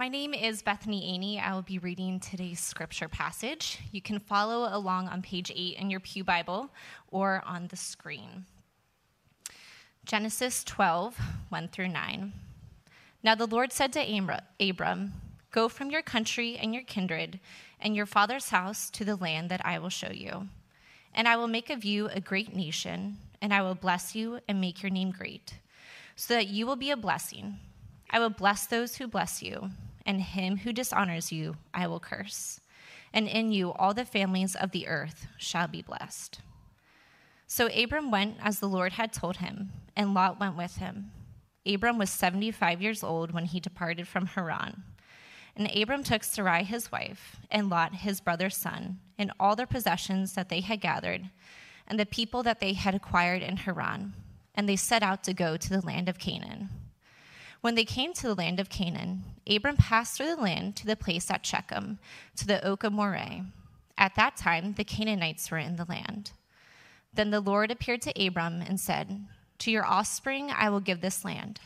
My name is Bethany Aney. I will be reading today's scripture passage. You can follow along on page 8 in your Pew Bible or on the screen. Genesis 12, 1 through 9. Now the Lord said to Abram, Go from your country and your kindred and your father's house to the land that I will show you. And I will make of you a great nation, and I will bless you and make your name great, so that you will be a blessing. I will bless those who bless you and him who dishonors you I will curse. And in you all the families of the earth shall be blessed. So Abram went as the Lord had told him, and Lot went with him. Abram was 75 years old when he departed from Haran. And Abram took Sarai his wife, and Lot his brother's son, and all their possessions that they had gathered, and the people that they had acquired in Haran, and they set out to go to the land of Canaan. When they came to the land of Canaan, Abram passed through the land to the place at Shechem, to the oak of Moreh. At that time, the Canaanites were in the land. Then the Lord appeared to Abram and said, To your offspring I will give this land.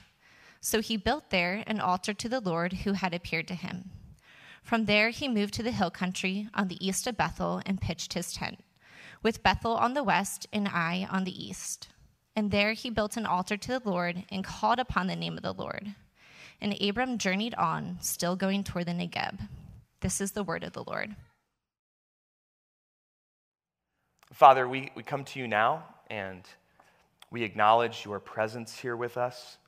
So he built there an altar to the Lord who had appeared to him. From there he moved to the hill country on the east of Bethel and pitched his tent, with Bethel on the west and Ai on the east. And there he built an altar to the Lord and called upon the name of the Lord. And Abram journeyed on, still going toward the Negeb. This is the word of the Lord. Father, we, we come to you now and we acknowledge your presence here with us.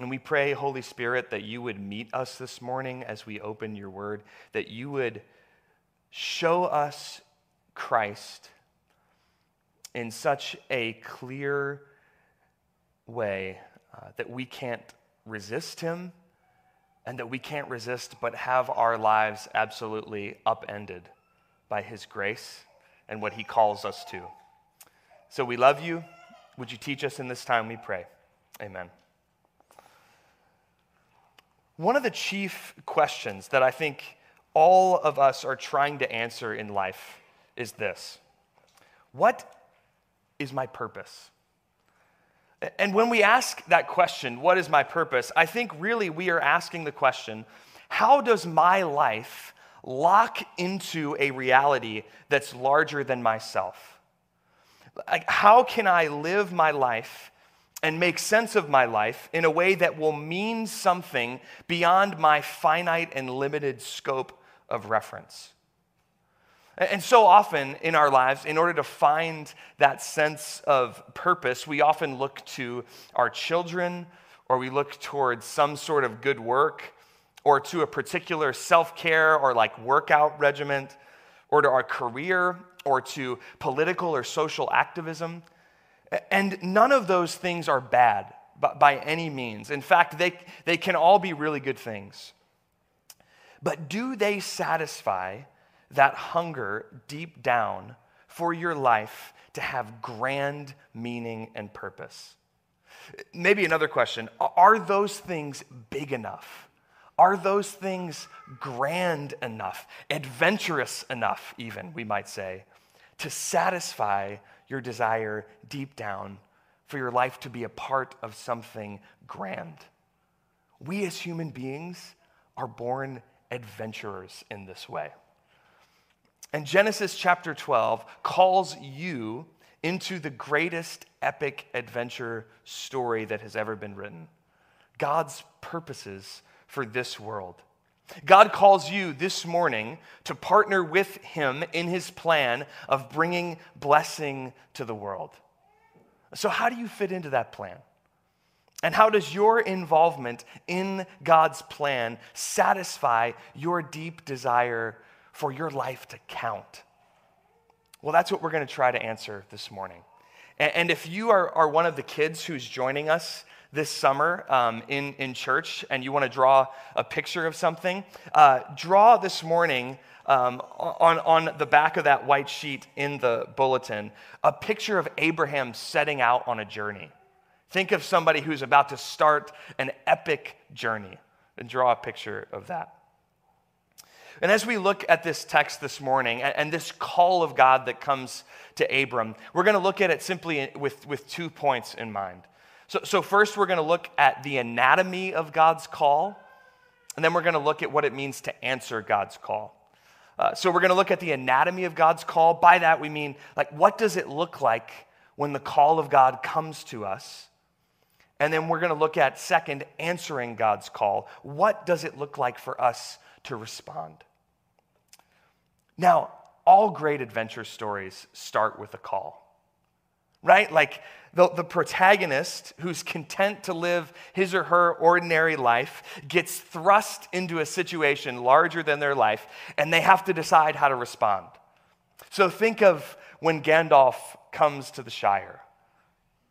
And we pray, Holy Spirit, that you would meet us this morning as we open your word, that you would show us Christ in such a clear way uh, that we can't resist him and that we can't resist but have our lives absolutely upended by his grace and what he calls us to. So we love you. Would you teach us in this time, we pray? Amen. One of the chief questions that I think all of us are trying to answer in life is this What is my purpose? And when we ask that question, what is my purpose? I think really we are asking the question, how does my life lock into a reality that's larger than myself? Like, how can I live my life and make sense of my life in a way that will mean something beyond my finite and limited scope of reference? And so often in our lives, in order to find that sense of purpose, we often look to our children or we look towards some sort of good work or to a particular self care or like workout regiment or to our career or to political or social activism. And none of those things are bad by any means. In fact, they, they can all be really good things. But do they satisfy? That hunger deep down for your life to have grand meaning and purpose. Maybe another question Are those things big enough? Are those things grand enough, adventurous enough, even, we might say, to satisfy your desire deep down for your life to be a part of something grand? We as human beings are born adventurers in this way. And Genesis chapter 12 calls you into the greatest epic adventure story that has ever been written God's purposes for this world. God calls you this morning to partner with Him in His plan of bringing blessing to the world. So, how do you fit into that plan? And how does your involvement in God's plan satisfy your deep desire for your life to count? Well, that's what we're going to try to answer this morning. And, if you are, are one of the kids who's joining us this summer um, in, in church and you want to draw a picture of something, uh, draw this morning um, on, on the back of that white sheet in the bulletin a picture of Abraham setting out on a journey. Think of somebody who's about to start an epic journey and draw a picture of that. And as we look at this text this morning and, this call of God that comes to Abram, we're going to look at it simply with, with two points in mind. So, so first, we're going to look at the anatomy of God's call, And then we're going to look at what it means to answer God's call. Uh, so we're going to look at the anatomy of God's call. By that, we mean, like, what does it look like when the call of God comes to us? And then we're going to look at, second, answering God's call. What does it look like for us to respond? Now, all great adventure stories start with a call, right? Like the, the protagonist who's content to live his or her ordinary life gets thrust into a situation larger than their life, and they have to decide how to respond. So think of when Gandalf comes to the Shire,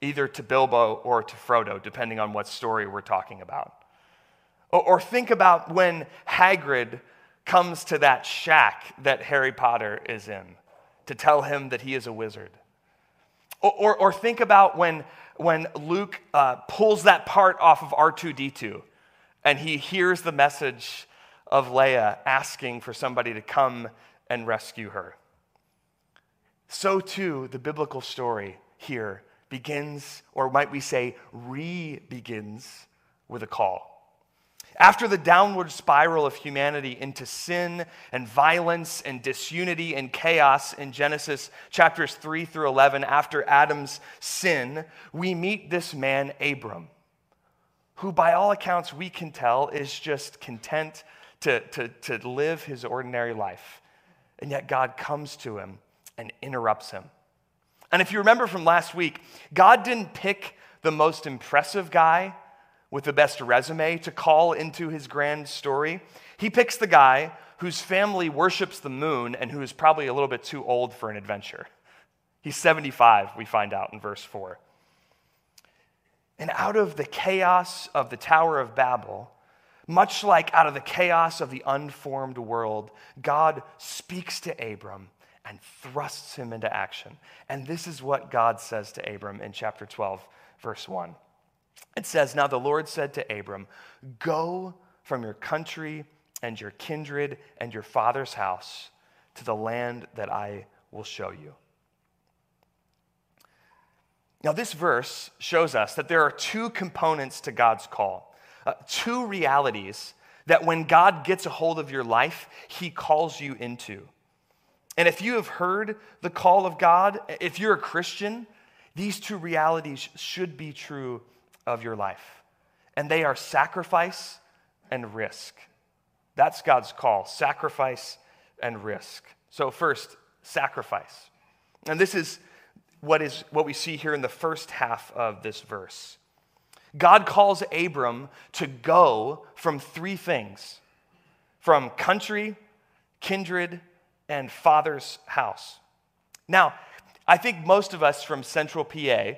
either to Bilbo or to Frodo, depending on what story we're talking about. Or, or think about when Hagrid comes to that shack that Harry Potter is in to tell him that he is a wizard. Or, or, or think about when, when Luke uh, pulls that part off of R2D2 and he hears the message of Leia asking for somebody to come and rescue her. So, too, the biblical story here begins, or might we say, re begins with a call. After the downward spiral of humanity into sin and violence and disunity and chaos in Genesis chapters 3 through 11, after Adam's sin, we meet this man, Abram, who, by all accounts, we can tell is just content to, to, to live his ordinary life. And yet God comes to him and interrupts him. And if you remember from last week, God didn't pick the most impressive guy with the best resume to call into his grand story. He picks the guy whose family worships the moon and who is probably a little bit too old for an adventure. He's 75, we find out in verse 4. And out of the chaos of the Tower of Babel, much like out of the chaos of the unformed world, God speaks to Abram and thrusts him into action. And this is what God says to Abram in chapter 12, verse 1. It says, Now the Lord said to Abram, Go from your country and your kindred and your father's house to the land that I will show you. Now, this verse shows us that there are two components to God's call, uh, two realities that when God gets a hold of your life, he calls you into. And if you have heard the call of God, if you're a Christian, these two realities should be true of your life. And they are sacrifice and risk. That's God's call sacrifice and risk. So, first, sacrifice. And this is what, is what we see here in the first half of this verse. God calls Abram to go from three things from country, kindred, and father's house. Now, I think most of us from Central PA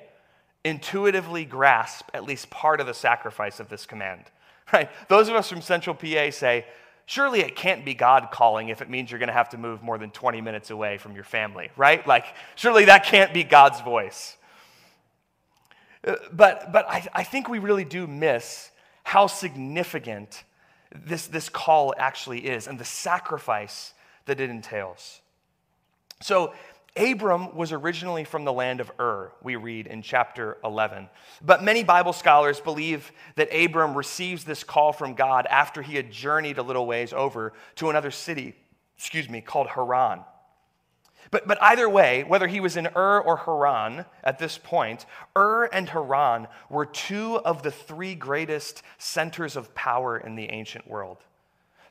intuitively grasp at least part of the sacrifice of this command. Right? Those of us from Central PA say, surely it can't be God calling if it means you're going to have to move more than 20 minutes away from your family, right? Like, surely that can't be God's voice. Uh, but, but I, I think we really do miss how significant this, this call actually is and the sacrifice that it entails. So, Abram was originally from the land of Ur, we read in chapter 11. But many Bible scholars believe that Abram receives this call from God after he had journeyed a little ways over to another city, excuse me, called Haran. But, but either way, whether he was in Ur or Haran at this point, Ur and Haran were two of the three greatest centers of power in the ancient world.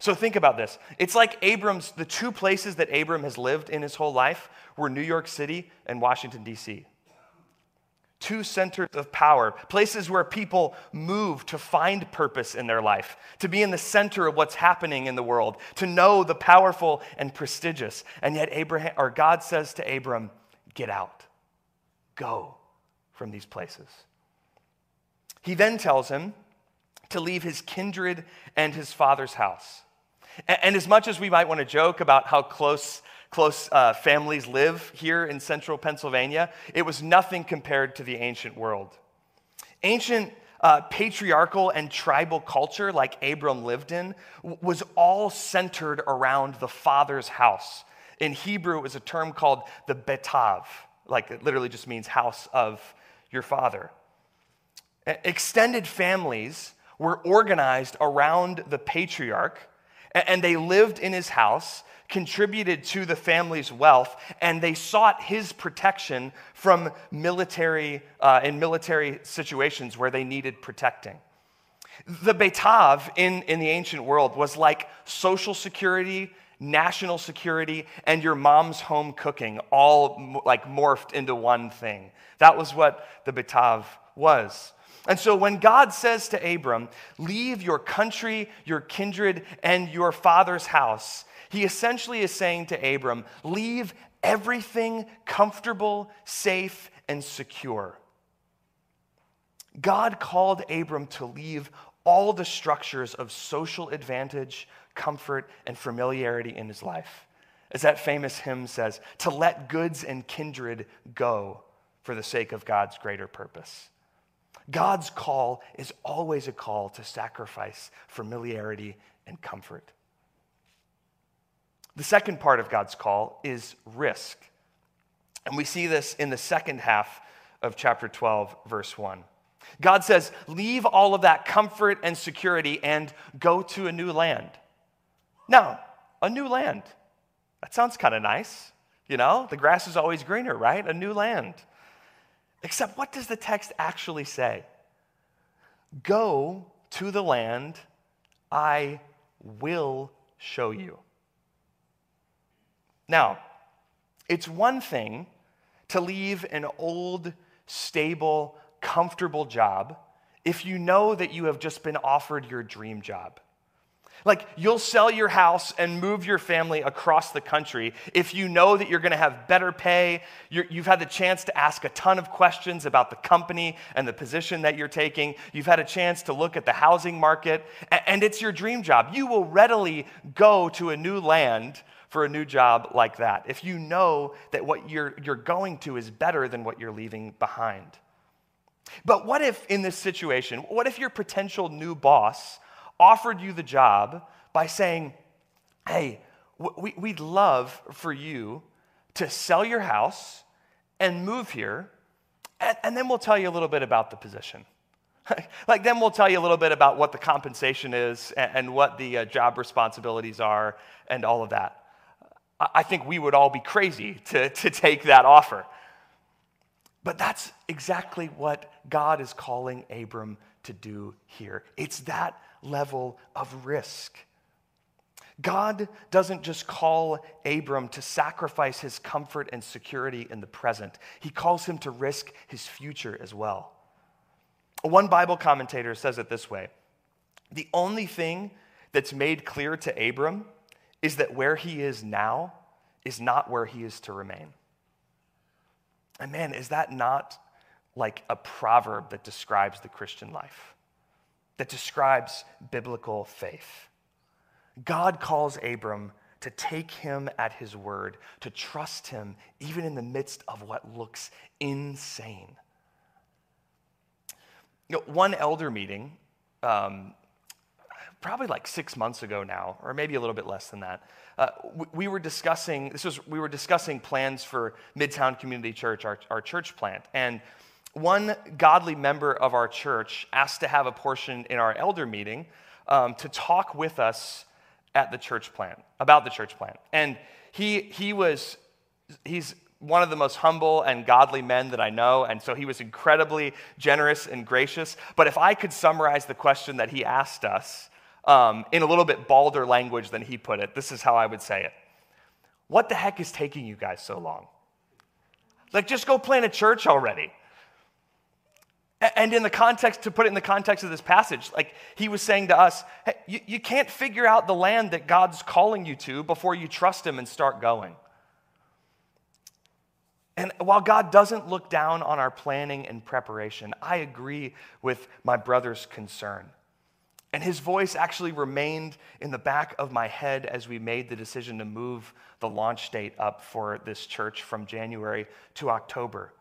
So think about this. It's like Abram's, the two places that Abram has lived in his whole life were New York City and Washington, D.C. Two centers of power, places where people move to find purpose in their life, to be in the center of what's happening in the world, to know the powerful and prestigious. And yet Abraham or God says to Abram, get out. Go from these places. He then tells him to leave his kindred and his father's house. And as much as we might want to joke about how close, close uh, families live here in central Pennsylvania, it was nothing compared to the ancient world. Ancient uh, patriarchal and tribal culture, like Abram lived in, was all centered around the father's house. In Hebrew, it was a term called the bet av, like it literally just means house of your father. Extended families were organized around the patriarch, and they lived in his house, contributed to the family's wealth, and they sought his protection from military, uh, in military situations where they needed protecting. The Bet av in, in the ancient world was like social security, national security, and your mom's home cooking, all like morphed into one thing. That was what the Bet av was. And so when God says to Abram, Leave your country, your kindred, and your father's house, he essentially is saying to Abram, Leave everything comfortable, safe, and secure. God called Abram to leave all the structures of social advantage, comfort, and familiarity in his life. As that famous hymn says, to let goods and kindred go for the sake of God's greater purpose. God's call is always a call to sacrifice familiarity and comfort. The second part of God's call is risk. And we see this in the second half of chapter 12, verse 1. God says, Leave all of that comfort and security and go to a new land. Now, a new land. That sounds kind of nice. You know, the grass is always greener, right? A new land. Except, what does the text actually say? Go to the land I will show you. Now, it's one thing to leave an old, stable, comfortable job if you know that you have just been offered your dream job. Like, you'll sell your house and move your family across the country if you know that you're gonna have better pay. you have had the chance to ask a ton of questions about the company and the position that you're taking. You've had a chance to look at the housing market, and it's your dream job. You will readily go to a new land for a new job like that if you know that what you're, you're going to is better than what you're leaving behind. But what if, in this situation, what if your potential new boss offered you the job by saying, hey, we, would love for you to sell your house and move here, and, then we'll tell you a little bit about the position. like, then we'll tell you a little bit about what the compensation is and, and what the uh, job responsibilities are and all of that. I think we would all be crazy to, to take that offer. But that's exactly what God is calling Abram to do here. It's that level of risk. God doesn't just call Abram to sacrifice his comfort and security in the present, he calls him to risk his future as well. One Bible commentator says it this way The only thing that's made clear to Abram is that where he is now is not where he is to remain. And man, is that not like a proverb that describes the Christian life, that describes biblical faith? God calls Abram to take him at his word, to trust him even in the midst of what looks insane. You know, one elder meeting, um, probably like six months ago now, or maybe a little bit less than that, uh, we, we, were discussing this was we were discussing plans for Midtown Community Church, our, our church plant, and one godly member of our church asked to have a portion in our elder meeting um, to talk with us at the church plant about the church plant, and he he was he's one of the most humble and godly men that I know, and so he was incredibly generous and gracious. But if I could summarize the question that he asked us, um, in a little bit balder language than he put it. This is how I would say it What the heck is taking you guys so long? Like, just go plant a church already. And in the context, to put it in the context of this passage, like he was saying to us, hey, you, you can't figure out the land that God's calling you to before you trust Him and start going. And while God doesn't look down on our planning and preparation, I agree with my brother's concern. And his voice actually remained in the back of my head as we made the decision to move the launch date up for this church from January to October.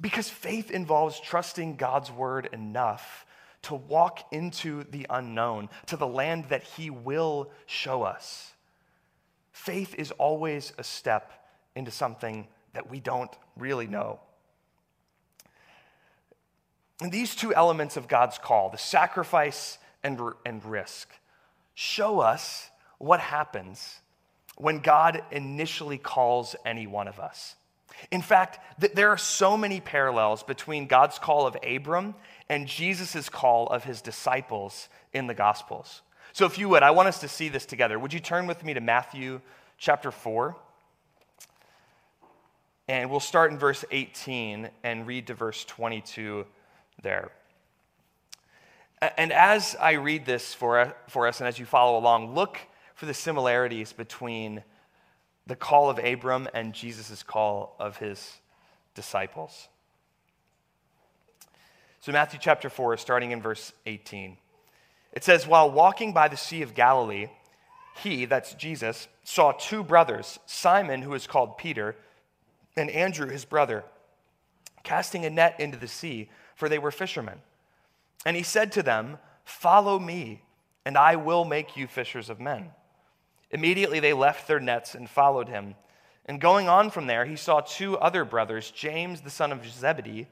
Because faith involves trusting God's word enough to walk into the unknown, to the land that he will show us. Faith is always a step into something that we don't really know. And these two elements of God's call, the sacrifice and, and risk, show us what happens when God initially calls any one of us. In fact, th- there are so many parallels between God's call of Abram and Jesus' call of his disciples in the Gospels. So, if you would, I want us to see this together. Would you turn with me to Matthew chapter 4? And we'll start in verse 18 and read to verse 22 there. And as I read this for, for us and as you follow along, look for the similarities between the call of Abram and Jesus' call of his disciples. So, Matthew chapter 4, starting in verse 18. It says, While walking by the Sea of Galilee, he, that's Jesus, saw two brothers, Simon, who is called Peter, and Andrew, his brother, casting a net into the sea, for they were fishermen. And he said to them, Follow me, and I will make you fishers of men. Immediately they left their nets and followed him. And going on from there, he saw two other brothers, James the son of Zebedee,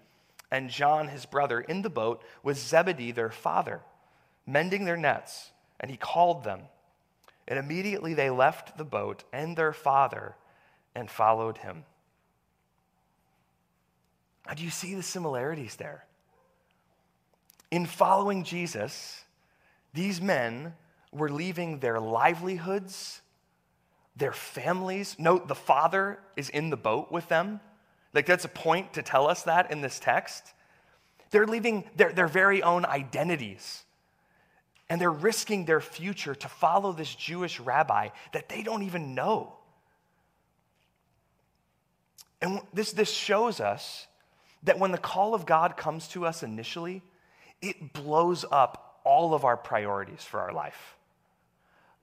and John his brother, in the boat with Zebedee their father, mending their nets. And he called them. And immediately they left the boat and their father and followed him. Now, do you see the similarities there? In following Jesus, these men were leaving their livelihoods, their families. Note the father is in the boat with them. Like, that's a point to tell us that in this text. They're leaving their, their very own identities and they're risking their future to follow this Jewish rabbi that they don't even know. And this, this shows us that when the call of God comes to us initially, it blows up all of our priorities for our life.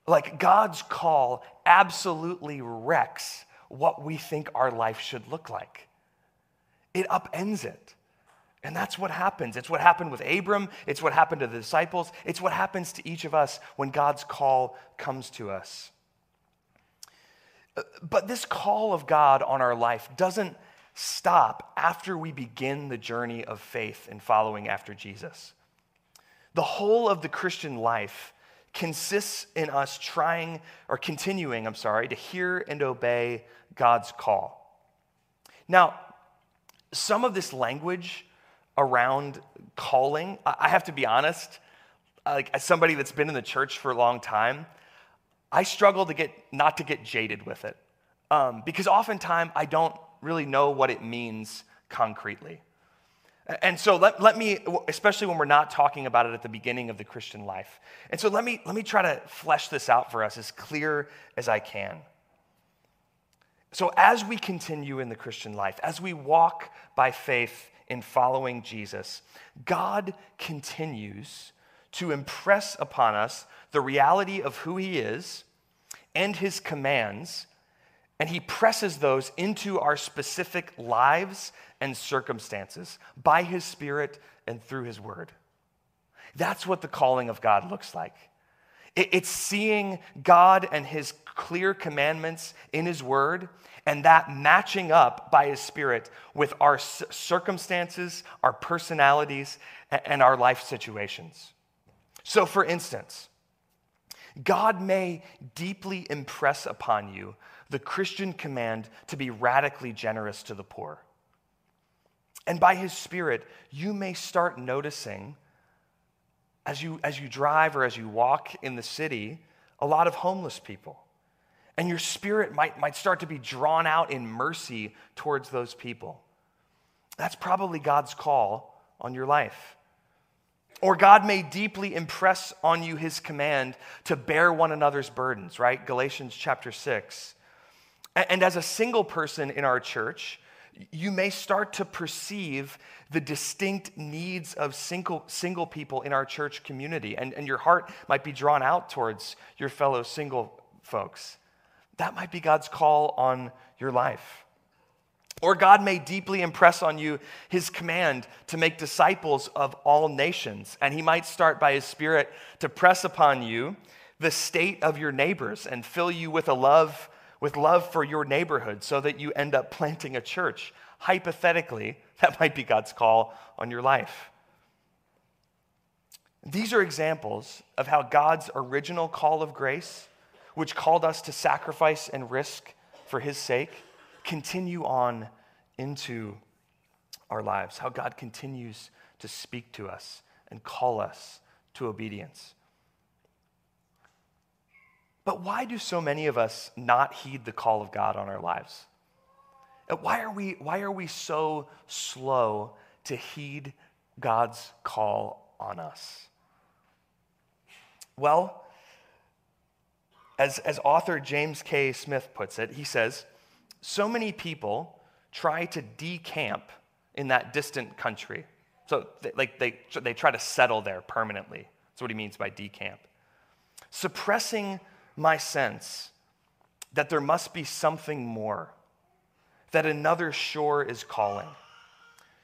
Like God's call absolutely wrecks what we think our life should look like, it upends it. And that's what happens. It's what happened with Abram. It's what happened to the disciples. It's what happens to each of us when God's call comes to us. Uh, but this call of God on our life doesn't stop after we begin the journey of faith and following after Jesus. The whole of the Christian life consists in us trying or continuing, I'm sorry, to hear and obey God's call. Now, some of this language around calling, I have to be honest, like as somebody that's been in the church for a long time, I struggle to get not to get jaded with it. Um, because oftentimes I don't really know what it means concretely. And so let, let me, especially when we're not talking about it at the beginning of the Christian life. And so let me, let me try to flesh this out for us as clear as I can. So, as we continue in the Christian life, as we walk by faith in following Jesus, God continues to impress upon us the reality of who He is and His commands and he presses those into our specific lives and circumstances by his spirit and through his word. That's what the calling of God looks like. It's seeing God and his clear commandments in his word and that matching up by his spirit with our circumstances, our personalities, and our life situations. So, for instance, God may deeply impress upon you the Christian command to be radically generous to the poor. And by his spirit, you may start noticing as you, as you drive or as you walk in the city a lot of homeless people. And your spirit might, might start to be drawn out in mercy towards those people. That's probably God's call on your life. Or God may deeply impress on you his command to bear one another's burdens, right? Galatians chapter 6. And as a single person in our church, you may start to perceive the distinct needs of single, single people in our church community, and, and your heart might be drawn out towards your fellow single folks. That might be God's call on your life. Or God may deeply impress on you his command to make disciples of all nations, and he might start by his Spirit to press upon you the state of your neighbors and fill you with a love with love for your neighborhood so that you end up planting a church. Hypothetically, that might be God's call on your life. These are examples of how God's original call of grace, which called us to sacrifice and risk for his sake, continue on into our lives, how God continues to speak to us and call us to obedience. But why do so many of us not heed the call of God on our lives? Why are we, why are we so slow to heed God's call on us? Well, as, as author James K. Smith puts it, he says, so many people try to decamp in that distant country. So, they, like, they, they try to settle there permanently. That's what he means by decamp. Suppressing my sense that there must be something more, that another shore is calling.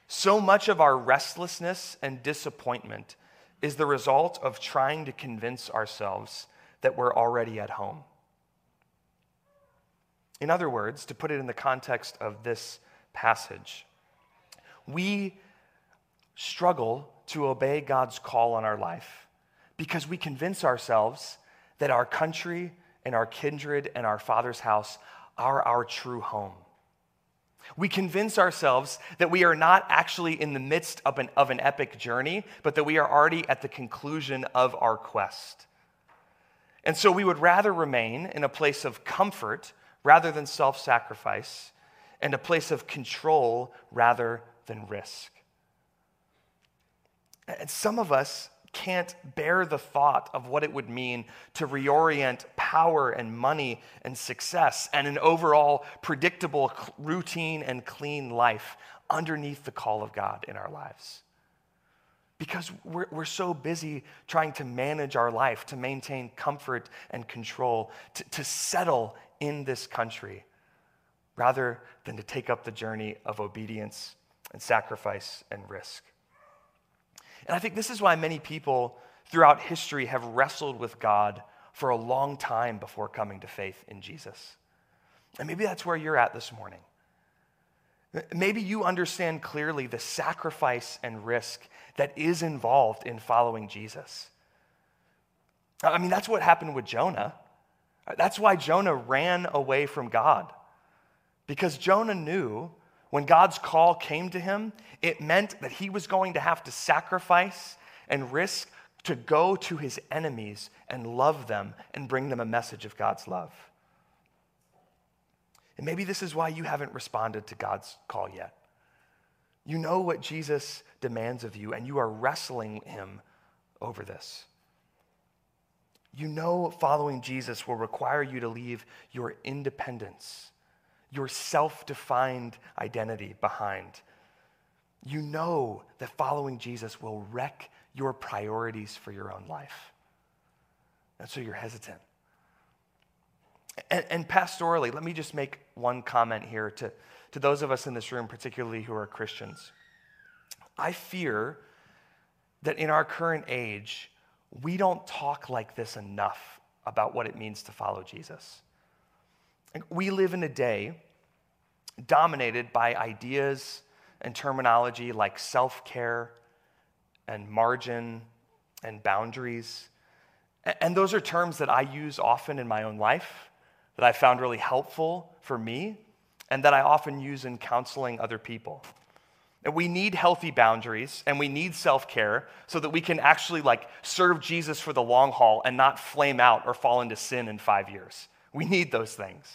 So much of our restlessness and disappointment is the result of trying to convince ourselves that we're already at home. In other words, to put it in the context of this passage, we struggle to obey God's call on our life because we convince ourselves that our country and our kindred and our Father's house are our true home. We convince ourselves that we are not actually in the midst of an, of an epic journey, but that we are already at the conclusion of our quest. And so we would rather remain in a place of comfort rather than self sacrifice, and a place of control rather than risk. And some of us can't bear the thought of what it would mean to reorient power and money and success and an overall predictable routine and clean life underneath the call of God in our lives. Because we're, we're so busy trying to manage our life, to maintain comfort and control, to, to settle in this country, rather than to take up the journey of obedience and sacrifice and risk. And I think this is why many people throughout history have wrestled with God for a long time before coming to faith in Jesus. And maybe that's where you're at this morning. Maybe you understand clearly the sacrifice and risk that is involved in following Jesus. I mean, that's what happened with Jonah. That's why Jonah ran away from God. Because Jonah knew when God's call came to him, it meant that he was going to have to sacrifice and risk to go to his enemies and love them and bring them a message of God's love. And maybe this is why you haven't responded to God's call yet. You know what Jesus demands of you, and you are wrestling him over this. You know following Jesus will require you to leave your independence your self defined identity behind. You know that following Jesus will wreck your priorities for your own life. And so you're hesitant. And, and, pastorally, let me just make one comment here to, to those of us in this room, particularly who are Christians. I fear that in our current age, we don't talk like this enough about what it means to follow Jesus. We live in a day dominated by ideas and terminology like self care and margin and boundaries. And those are terms that I use often in my own life, that I found really helpful for me, and that I often use in counseling other people. And we need healthy boundaries and we need self-care so that we can actually like serve Jesus for the long haul and not flame out or fall into sin in 5 years. We need those things.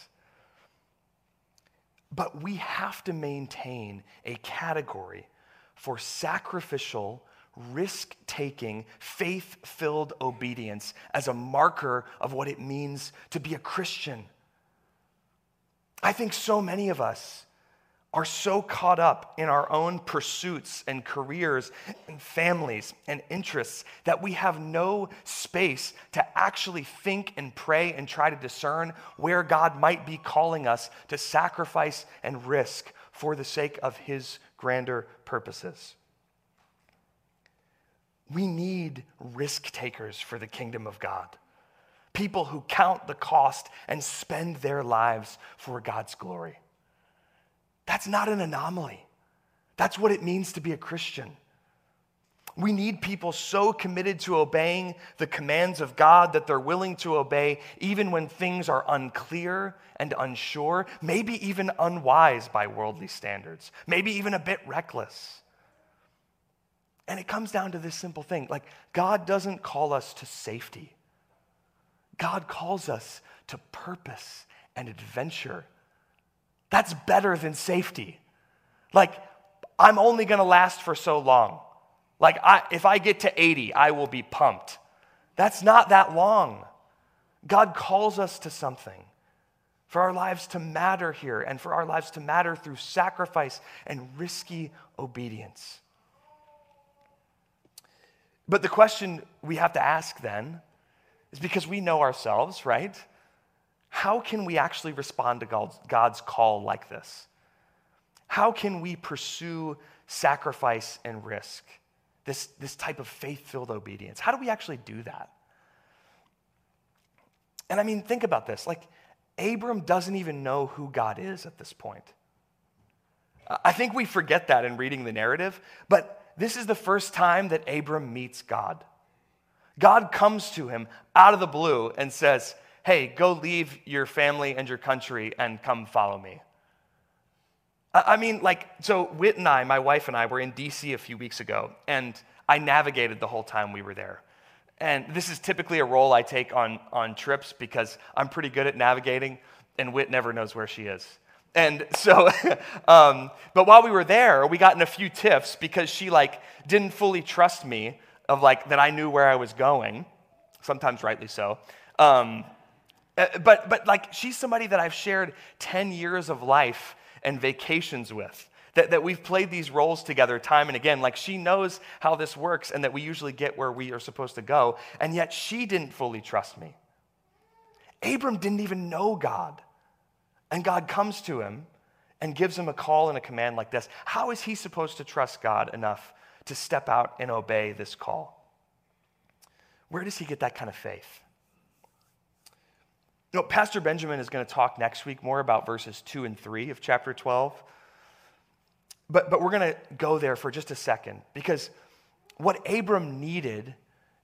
But we have to maintain a category for sacrificial, risk taking, faith filled obedience as a marker of what it means to be a Christian. I think so many of us are so caught up in our own pursuits and careers and families and interests that we have no space to actually think and pray and try to discern where God might be calling us to sacrifice and risk for the sake of His grander purposes. We need risk takers for the kingdom of God. People who count the cost and spend their lives for God's glory. That's not an anomaly. That's what it means to be a Christian. We need people so committed to obeying the commands of God that they're willing to obey even when things are unclear and unsure, maybe even unwise by worldly standards, maybe even a bit reckless. And it comes down to this simple thing like, God doesn't call us to safety, God calls us to purpose and adventure. That's better than safety. Like, I'm only gonna last for so long. Like, I, if I get to 80, I will be pumped. That's not that long. God calls us to something for our lives to matter here and for our lives to matter through sacrifice and risky obedience. But the question we have to ask then is because we know ourselves, right? How can we actually respond to God's, call like this? How can we pursue sacrifice and risk? This, this type of faith filled obedience. How do we actually do that? And I mean, think about this. Like, Abram doesn't even know who God is at this point. I think we forget that in reading the narrative, but this is the first time that Abram meets God. God comes to him out of the blue and says, Hey, go leave your family and your country and come follow me. I mean, like, so Whit and I, my wife and I, were in DC a few weeks ago, and I navigated the whole time we were there. And this is typically a role I take on, on trips because I'm pretty good at navigating, and Whit never knows where she is. And so, um, but while we were there, we got in a few tiffs because she like didn't fully trust me of like that I knew where I was going, sometimes rightly so. Um, Uh, but but like she's somebody that I've shared 10 years of life and vacations with. That, that we've played these roles together time and again. Like she knows how this works and that we usually get where we are supposed to go. And yet she didn't fully trust me. Abram didn't even know God. And God comes to him and gives him a call and a command like this. How is he supposed to trust God enough to step out and obey this call? Where does he get that kind of faith? You know, Pastor Benjamin is going to talk next week more about verses 2 and 3 of chapter 12. But, but we're going to go there for just a second because what Abram needed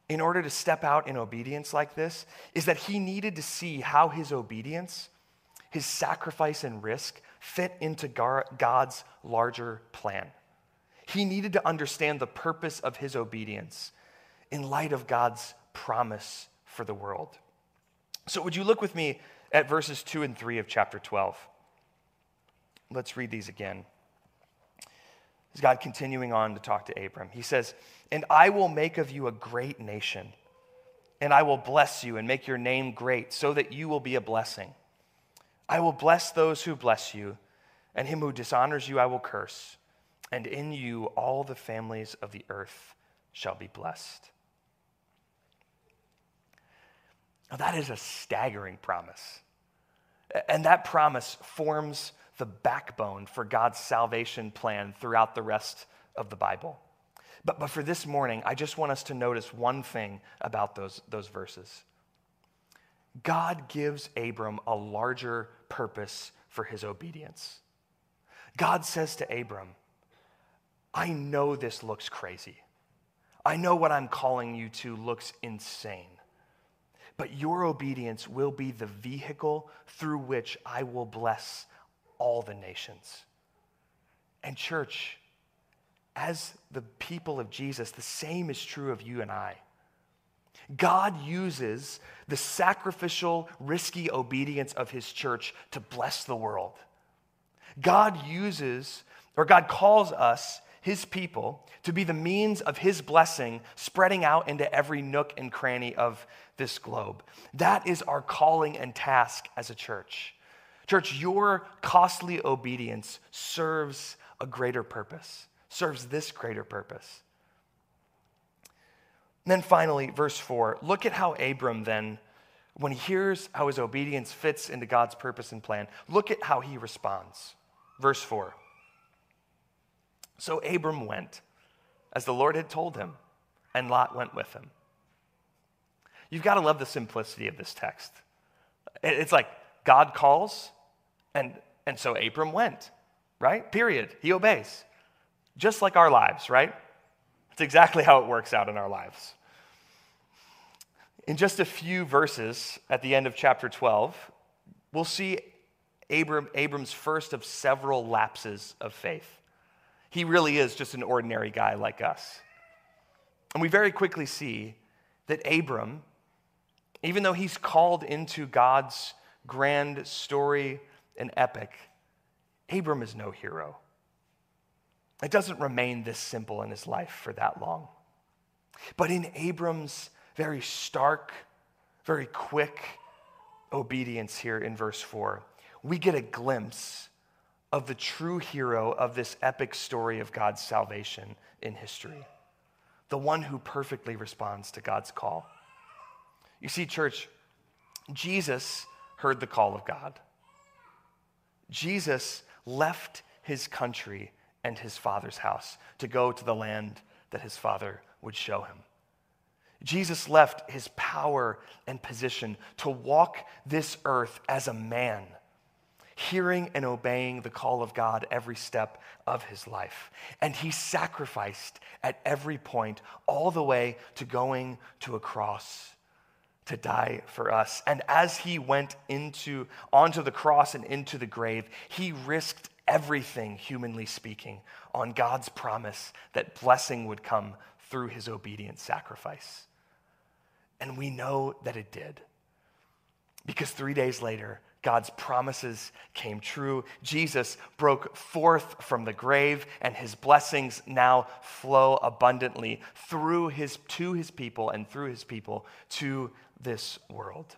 in order to step out in obedience like this is that he needed to see how his obedience, his sacrifice and risk fit into God's larger plan. He needed to understand the purpose of his obedience in light of God's promise for the world. So, would you look with me at verses 2 and 3 of chapter 12? Let's read these again. Is God continuing on to talk to Abram? He says, And I will make of you a great nation, and I will bless you and make your name great, so that you will be a blessing. I will bless those who bless you, and him who dishonors you I will curse, and in you all the families of the earth shall be blessed. Now, that is a staggering promise. And that promise forms the backbone for God's salvation plan throughout the rest of the Bible. But, but for this morning, I just want us to notice one thing about those, those verses. God gives Abram a larger purpose for his obedience. God says to Abram, I know this looks crazy. I know what I'm calling you to looks insane but your obedience will be the vehicle through which I will bless all the nations. And, church, as the people of Jesus, the same is true of you and I. God uses the sacrificial, risky obedience of his church to bless the world. God uses, or God calls us his people to be the means of his blessing spreading out into every nook and cranny of this globe. That is our calling and task as a church. Church, your costly obedience serves a greater purpose, serves this greater purpose. And then finally, verse 4 look at how Abram then, when he hears how his obedience fits into God's purpose and plan, look at how he responds. Verse 4. So Abram went, as the Lord had told him, and Lot went with him. You've got to love the simplicity of this text. It's like God calls, and, and so Abram went, right? Period. He obeys. Just like our lives, right? That's exactly how it works out in our lives. In just a few verses at the end of chapter 12, we'll see Abram, Abram's first of several lapses of faith. He really is just an ordinary guy like us. And we very quickly see that Abram, even though he's called into God's grand story and epic, Abram is no hero. It doesn't remain this simple in his life for that long. But in Abram's very stark, very quick obedience here in verse 4, we get a glimpse of the true hero of this epic story of God's salvation in history, the one who perfectly responds to God's call. You see, church, Jesus heard the call of God. Jesus left his country and his father's house to go to the land that his father would show him. Jesus left his power and position to walk this earth as a man, hearing and obeying the call of God every step of his life. And he sacrificed at every point, all the way to going to a cross to die for us. And as he went into onto the cross and into the grave, he risked everything humanly speaking on God's promise that blessing would come through his obedient sacrifice. And we know that it did. Because 3 days later, God's promises came true. Jesus broke forth from the grave, and his blessings now flow abundantly through his, to his people and through his people to this world.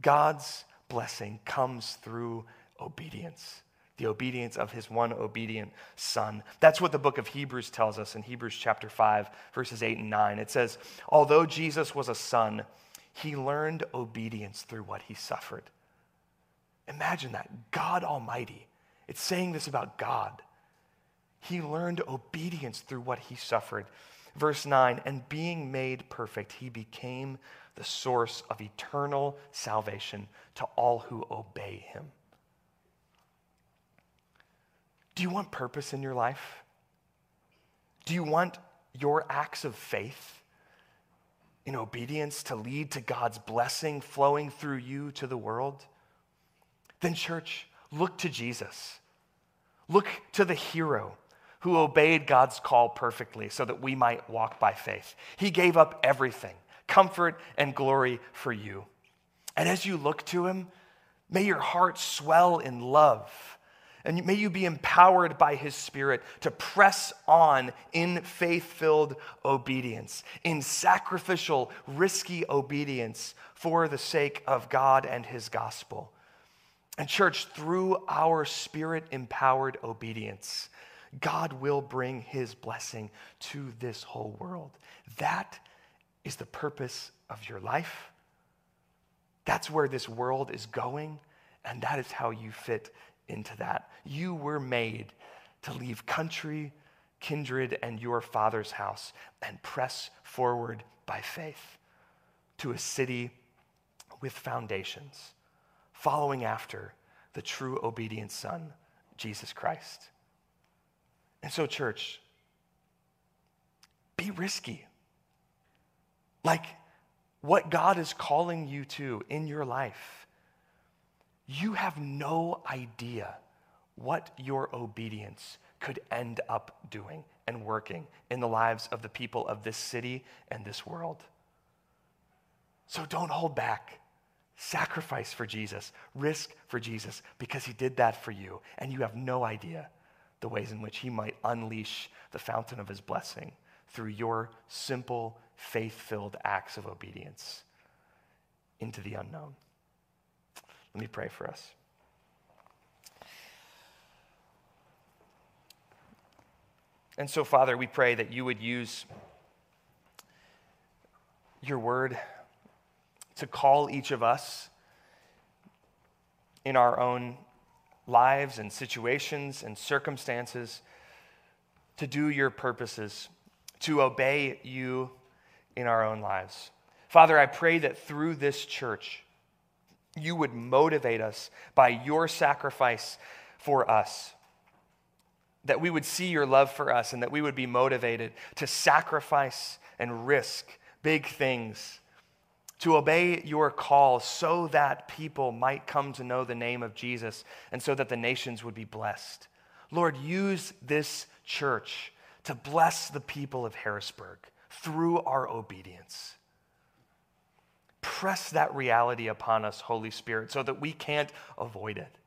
God's blessing comes through obedience, the obedience of his one obedient son. That's what the book of Hebrews tells us in Hebrews chapter 5, verses 8 and 9. It says, Although Jesus was a son, he learned obedience through what he suffered. Imagine that. God Almighty. It's saying this about God. He learned obedience through what he suffered. Verse 9, and being made perfect, he became the source of eternal salvation to all who obey him. Do you want purpose in your life? Do you want your acts of faith in obedience to lead to God's blessing flowing through you to the world? Then, church, look to Jesus. Look to the hero who obeyed God's call perfectly so that we might walk by faith. He gave up everything comfort, and glory for you. And as you look to him, may your heart swell in love. And may you be empowered by his spirit to press on in faith filled obedience, in sacrificial, risky obedience for the sake of God and his gospel. And, church, through our spirit empowered obedience, God will bring his blessing to this whole world. That is the purpose of your life. That's where this world is going, and that is how you fit into that. You were made to leave country, kindred, and your father's house and press forward by faith to a city with foundations, following after the true obedient Son, Jesus Christ. And so, church, be risky. Like what God is calling you to in your life, you have no idea what your obedience could end up doing and working in the lives of the people of this city and this world. So don't hold back. Sacrifice for Jesus, risk for Jesus, because he did that for you, and you have no idea the ways in which he might unleash the fountain of his blessing through your simple faith filled acts of obedience into the unknown. Let me pray for us. And so, Father, we pray that you would use your word to call each of us in our own lives and situations and circumstances to do your purposes, to obey you in our own lives. Father, I pray that through this church, you would motivate us by your sacrifice for us that we would see your love for us and that we would be motivated to sacrifice and risk big things, to obey your call so that people might come to know the name of Jesus and so that the nations would be blessed. Lord, use this church to bless the people of Harrisburg through our obedience. Press that reality upon us, Holy Spirit, so that we can't avoid it.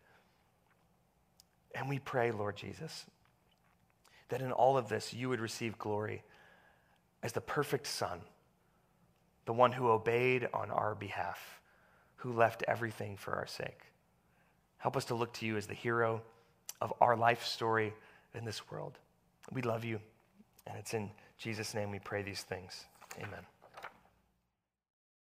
And we pray, Lord Jesus, that in all of this you would receive glory as the perfect Son, the one who obeyed on our behalf, who left everything for our sake. Help us to look to you as the hero of our life story in this world. We love you, and it's in Jesus' name we pray these things. Amen.